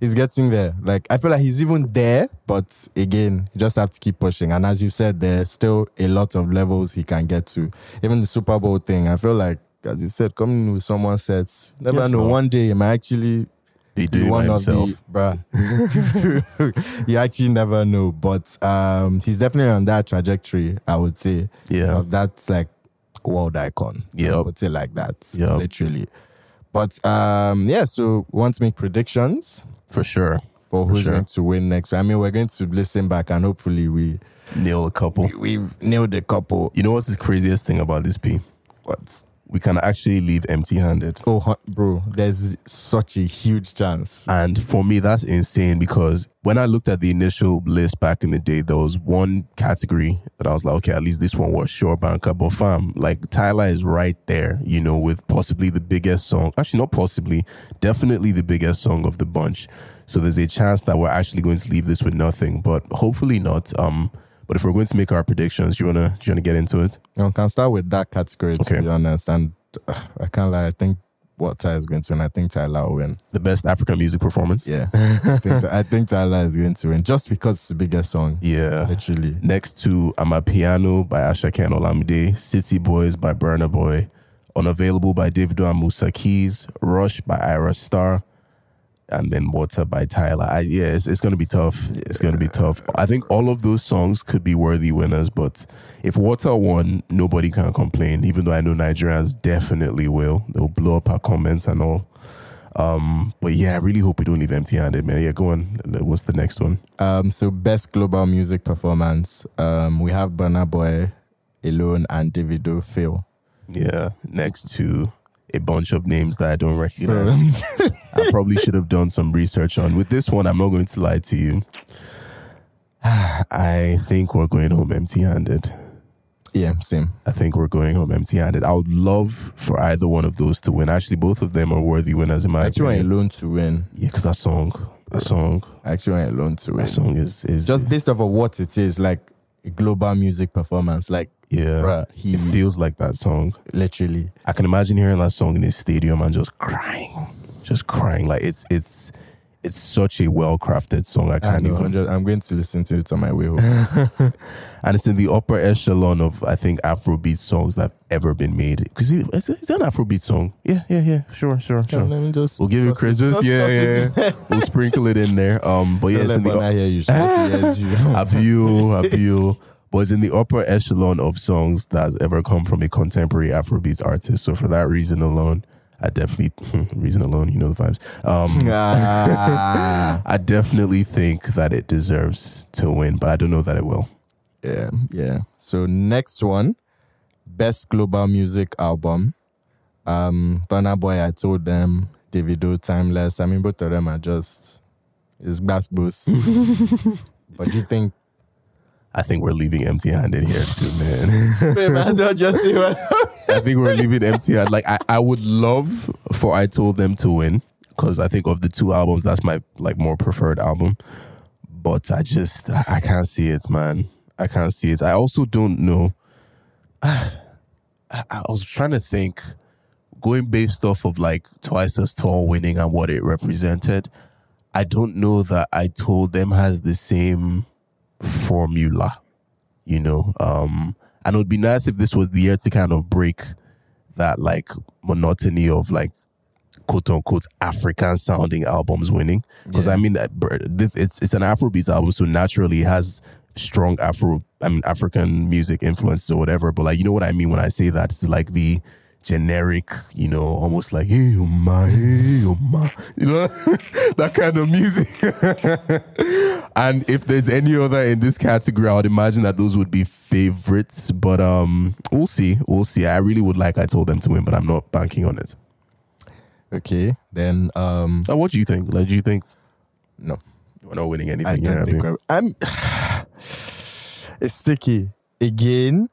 he's getting there. Like I feel like he's even there, but again, you just have to keep pushing. And as you said, there's still a lot of levels he can get to. Even the Super Bowl thing, I feel like, as you said, coming with someone sets, never Yes, know. no. One day he might actually He be do one of himself. the bruh. you actually never know. But um he's definitely on that trajectory, I would say. Yeah. Of that like world icon. I Yep. would say like that. Yeah. Literally. But um yeah, so we want to make predictions For sure. for For who's sure. going to win next. I mean, we're going to listen back and hopefully we Nail a couple. we've nailed a couple. You know what's the craziest thing about this, P? What? We can actually leave empty handed. Oh, bro, there's such a huge chance. And for me, that's insane because when I looked at the initial list back in the day, there was one category that I was like, okay, at least this one was sure banker. But fam, like Tyla is right there, you know, with possibly the biggest song. Actually, not possibly, definitely the biggest song of the bunch. So there's a chance that we're actually going to leave this with nothing, but hopefully not. Um, but if we're going to make our predictions, do you wanna do you wanna get into it? I can start with that category to Okay. be honest. And uh, I can't lie, I think what Tyla is going to win. I think Tyla will win. The best African music performance. Yeah. I, think, I think Tyla is going to win just because it's the biggest song. Yeah. Literally. Next to Amapiano by Asha and Olamide, City Boys by Burna Boy, Unavailable by Davido and Musa Keys, Rush by Ayra Starr, and then Water by Tyla. I, yeah, it's, it's going to be tough. It's going to be tough. I think all of those songs could be worthy winners, but if Water won, nobody can complain, even though I know Nigerians definitely will. They'll blow up our comments and all. Um, but yeah, I really hope we don't leave empty handed, man. Yeah, go on. What's the next one? Um, so best global music performance. Um, we have Burna Boy, Alone, and Davido Feel. Yeah, next to a bunch of names that I don't recognize. I probably should have done some research on. With this one, I'm not going to lie to you. I think we're going home empty handed. Yeah, same. I think we're going home empty handed. I would love for either one of those to win. Actually, both of them are worthy winners in my I actually opinion. Alone to win. Yeah, because that song, that song, I actually Alone to win. that song is is Just based off of what it is, like global music performance. Like, yeah. bruh, he It feels like that song. literally. I can imagine hearing that song in a stadium and just crying, just crying. Like it's it's it's such a well crafted song. I I can't know, even. I'm, just, I'm going to listen to it on my way home. And it's in the upper echelon of I think Afrobeat songs that have ever been made. Because is, it- is that an Afrobeat song? Yeah, yeah, yeah. Sure, sure, Let sure. me just, We'll give it toss credit. Just, just yeah, yeah. we'll sprinkle it in there. Um, but yeah, it's in the Burna hear you. She hope he hears you. Abiu, Abiu. But it's in the upper echelon of songs that's ever come from a contemporary Afrobeat artist. So for that reason alone, I definitely reason alone, you know the vibes. Um, Ah, I definitely think that it deserves to win, but I don't know that it will. yeah, yeah. So next one, best global music album. Um, Burna Boy, I told them, Davido, Timeless. I mean, both of them are just it's bass boost. but do you think? I think we're leaving empty-handed here too, man. Babe, as well just see what. I think we're leaving empty-handed. Like I, I would love for I told them to win because I think of the two albums, that's my like more preferred album. But I just I, I can't see it, man. I can't see it. I also don't know. I, I was trying to think, going based off of like twice as tall winning and what it represented. I don't know that I told them has the same formula, you know. Um, and it would be nice if this was the year to kind of break that like monotony of like quote unquote African sounding albums winning. Because I mean, that br- this, it's it's an Afrobeat album, so naturally it has strong Afro, I mean African music influences or whatever. But like, you know what I mean when I say that? It's like the generic, you know, almost like hey oh my, hey oh my, you know, that kind of music. and if there's any other in this category, I would imagine that those would be favorites. But um, we'll see, we'll see. I really would like I told them to win, but I'm not banking on it. Okay, then um, Uh, what do you think? Like, do you think no. we're not winning I anything? don't Yeah, think we're- I'm. It's sticky again.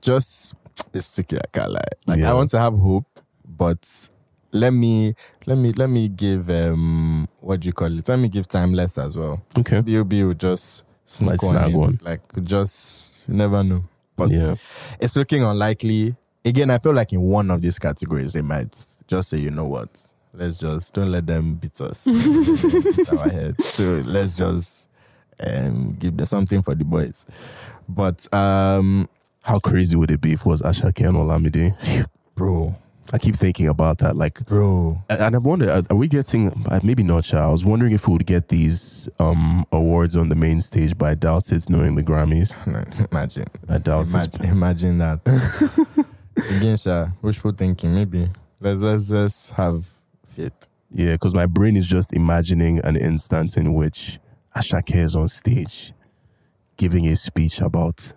Just it's sticky. I can't lie. Like Yeah. I want to have hope, but let me let me let me give um what do you call it? Let me give timeless as well. okay. B.O.B. will just sneak Might snag in. one. Like just you never know. But Yeah. it's looking unlikely. Again, I feel like in one of these categories they might just say, you know what? Let's just don't let them beat us. beat our head. So let's just um give them something for the boys. But um How crazy would it be if it was Asake and Olamide? bro, I keep thinking about that. Like, bro. and I wonder, are- are we getting? uh, Maybe not. Sha. I was wondering if we would get these um awards on the main stage, but I doubt it. Knowing the Grammys, Imagine. I doubt it. Imagine, imagine that. Again, Sha, wishful thinking, maybe. Let's let's let's have faith. Yeah, because my brain is just imagining an instance in which Asake is on stage giving a speech about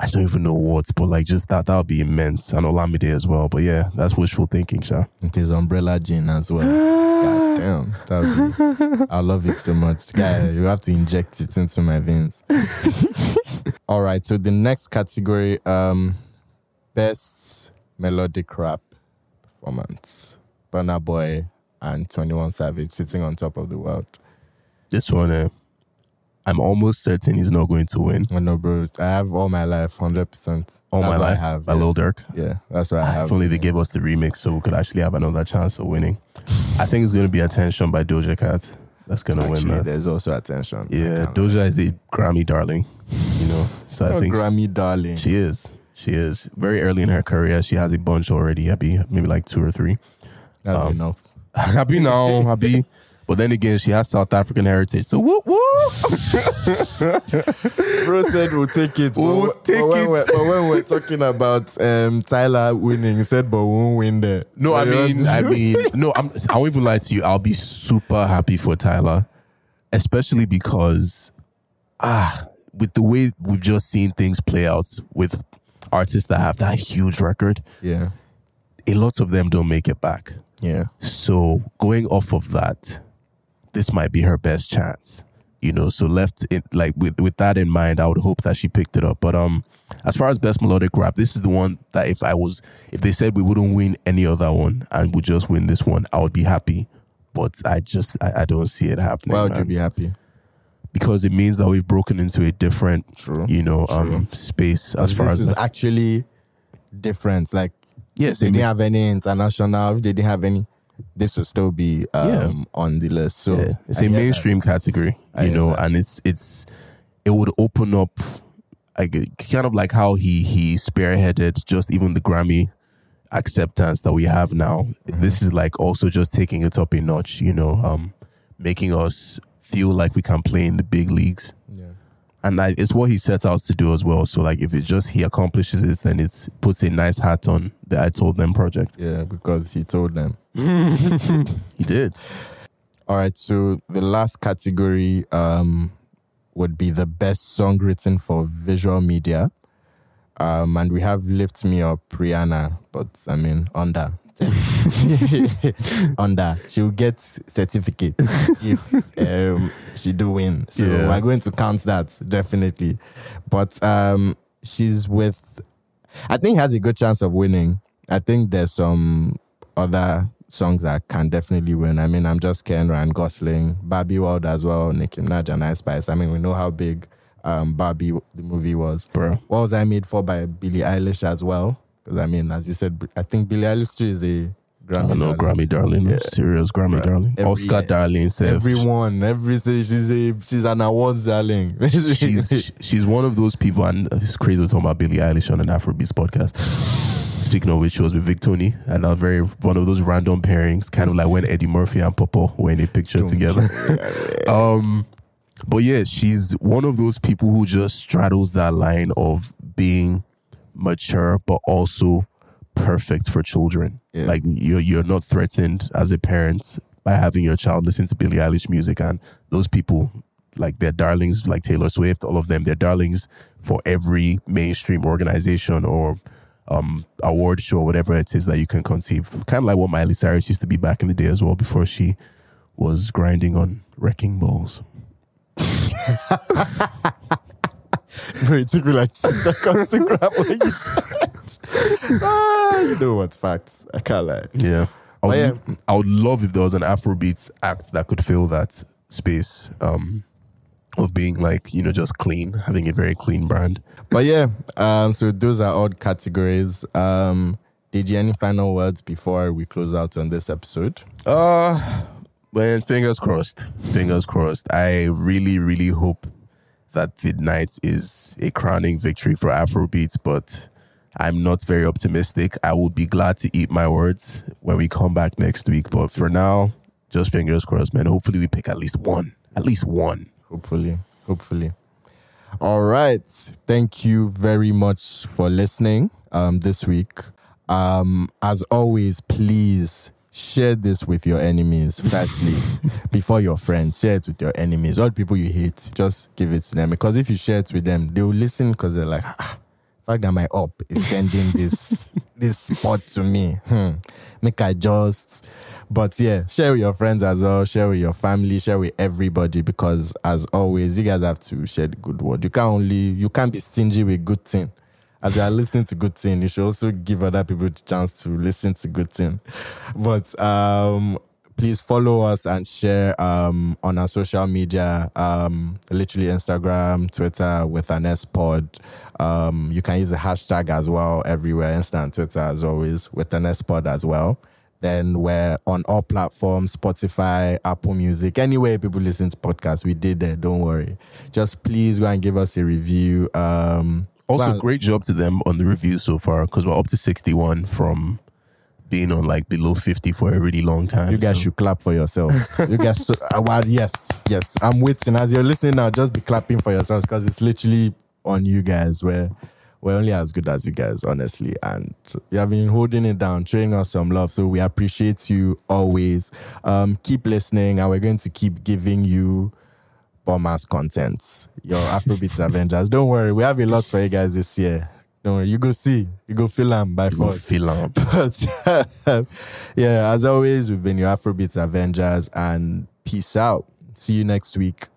I don't even know what, but like just that that would be immense. And Olamide as well. But yeah, that's wishful thinking, Sha. It is umbrella gin as well. God damn. That I love it so much. Guy, you have to inject it into my veins. All right. So the next category, um, best melodic rap performance. Burna Boy and 21 Savage sitting on top of the world. This one, uh, I'm almost certain he's not going to win. I know, bro. I have all my life, 100%. All That's my life, I have. by yeah. Lil Durk. Yeah, that's what I have. If only they gave us the remix so we could actually have another chance of winning. I think it's going to be Attention by Doja Cat. That's going to win that. there's also attention. Yeah, Doja is a Grammy darling, you know. So I think Grammy darling. she is. She is very early in her career. She has a bunch already. Happy, maybe like two or three. That's um, enough. Happy now, happy. But then again, she has South African heritage. So whoop whoop. Bro said we'll take it. We'll but, take but when it. We're, but when we're talking about um, Tyla winning, he said, but we won't win there. No, I mean, I mean, no. I'm, I won't even lie to you. I'll be super happy for Tyla, especially because, ah, with the way we've just seen things play out with artists that have that huge record, yeah, a lot of them don't make it back. yeah. So going off of that, this might be her best chance. You know, so left it like with with that in mind, I would hope that she picked it up. But um, as far as best melodic rap, this is the one that if I was if they said we wouldn't win any other one and we just win this one, I would be happy. But I just I, I don't see it happening. Why would you be happy? because it means that we've broken into a different True. you know um space as far this as is that. actually different. Like, yes, they didn't have any international, if they didn't have any, this would still be um, Yeah. on the list. So Yeah, it's I a mainstream category, I you know, that. and it's it's it would open up like kind of like how he he spearheaded just even the Grammy acceptance that we have now. Mm-hmm. This is like also just taking it up a notch, you know, um, making us feel like we can play in the big leagues. Yeah. and I, it's what he set out to do as well. So like, if it just he accomplishes it, then it puts a nice hat on the I Told Them project. Yeah, because he told them. He did. All right, so the last category um, would be the best song written for visual media. Um, and we have Lift Me Up, Rihanna, but I mean, under. under. She'll get certificate if um, she do win. So Yeah. we're going to count that, definitely. But um, she's with, I think has a good chance of winning. I think there's some other songs that can definitely win. I mean, I'm just Ken, Ryan Gosling, Barbie World as well, Nicki Minaj and Ice Spice. I mean, we know how big um, Barbie the movie was. Bro. What was I made for by Billie Eilish as well? Because I mean, as you said, I think Billie Eilish too is a Grammy. don't know, darling. Grammy darling, Yeah. serious Grammy Right. darling, Every Oscar darling. Self. Everyone, every she's a she's an awards darling. she's she's one of those people, and it's crazy we're talking about Billie Eilish on an Afrobeats podcast. Speaking of which, she was with Victony, and a very one of those random pairings, kind of like when Eddie Murphy and Popo were in a picture together. um, but yeah, she's one of those people who just straddles that line of being mature, but also perfect for children. Yeah. Like you're you're not threatened as a parent by having your child listen to Billie Eilish music, and those people like they're darlings, like Taylor Swift, all of them, they're darlings for every mainstream organization or um award show, whatever it is that you can conceive. Kind of like what Miley Cyrus used to be back in the day as well, before she was grinding on wrecking balls. It took me like two seconds to grab what you said. ah, you know what? Facts. I can't lie. Yeah. I would, yeah. I would love if there was an Afrobeats act that could fill that space um, of being like, you know, just clean, having a very clean brand. But yeah, um, so those are all categories. Um, did you any final words before we close out on this episode? Uh, man, fingers crossed. Fingers crossed. I really, really hope that the night is a crowning victory for Afrobeats, but I'm not very optimistic. I will be glad to eat my words when we come back next week. But for now, just fingers crossed, man. Hopefully, we pick at least one. At least one. Hopefully, hopefully. All right. Thank you very much for listening um, this week. Um, as always, please share this with your enemies. Firstly, before your friends, share it with your enemies. All the people you hate, just give it to them. Because if you share it with them, they will listen because they're like, ah, fact that my up is sending this this spot to me. Hmm. Make I just but yeah, share with your friends as well, share with your family, share with everybody because as always, you guys have to share the good word. You can't only you can't be stingy with good thing. As you are listening to good thing, you should also give other people the chance to listen to good thing. But um please follow us and share um, on our social media, um, literally Instagram, Twitter with an S pod. Um, you can use the hashtag as well everywhere, Insta and Twitter as always, with an S pod as well. Then we're on all platforms, Spotify, Apple Music, anywhere people listen to podcasts, we did there. Don't worry. Just please go and give us a review. Um, Also, great job to them on the review so far because we're up to 61 from being on like below 50 for a really long time. You guys So- should clap for yourselves. you guys, so, uh, well, yes, yes. I'm waiting. As you're listening now, just be clapping for yourselves because it's literally on you guys. Where we're only as good as you guys, honestly. And you have been holding it down, showing us some love. So we appreciate you always. Um, keep listening, and we're going to keep giving you bombers content. Your Afrobeats Avengers. Don't worry, we have a lot for you guys this year. Don't worry, you go see, you go feel them by You force. feel 'em. But yeah, as always, we've been your Afrobeats Avengers and peace out. See you next week.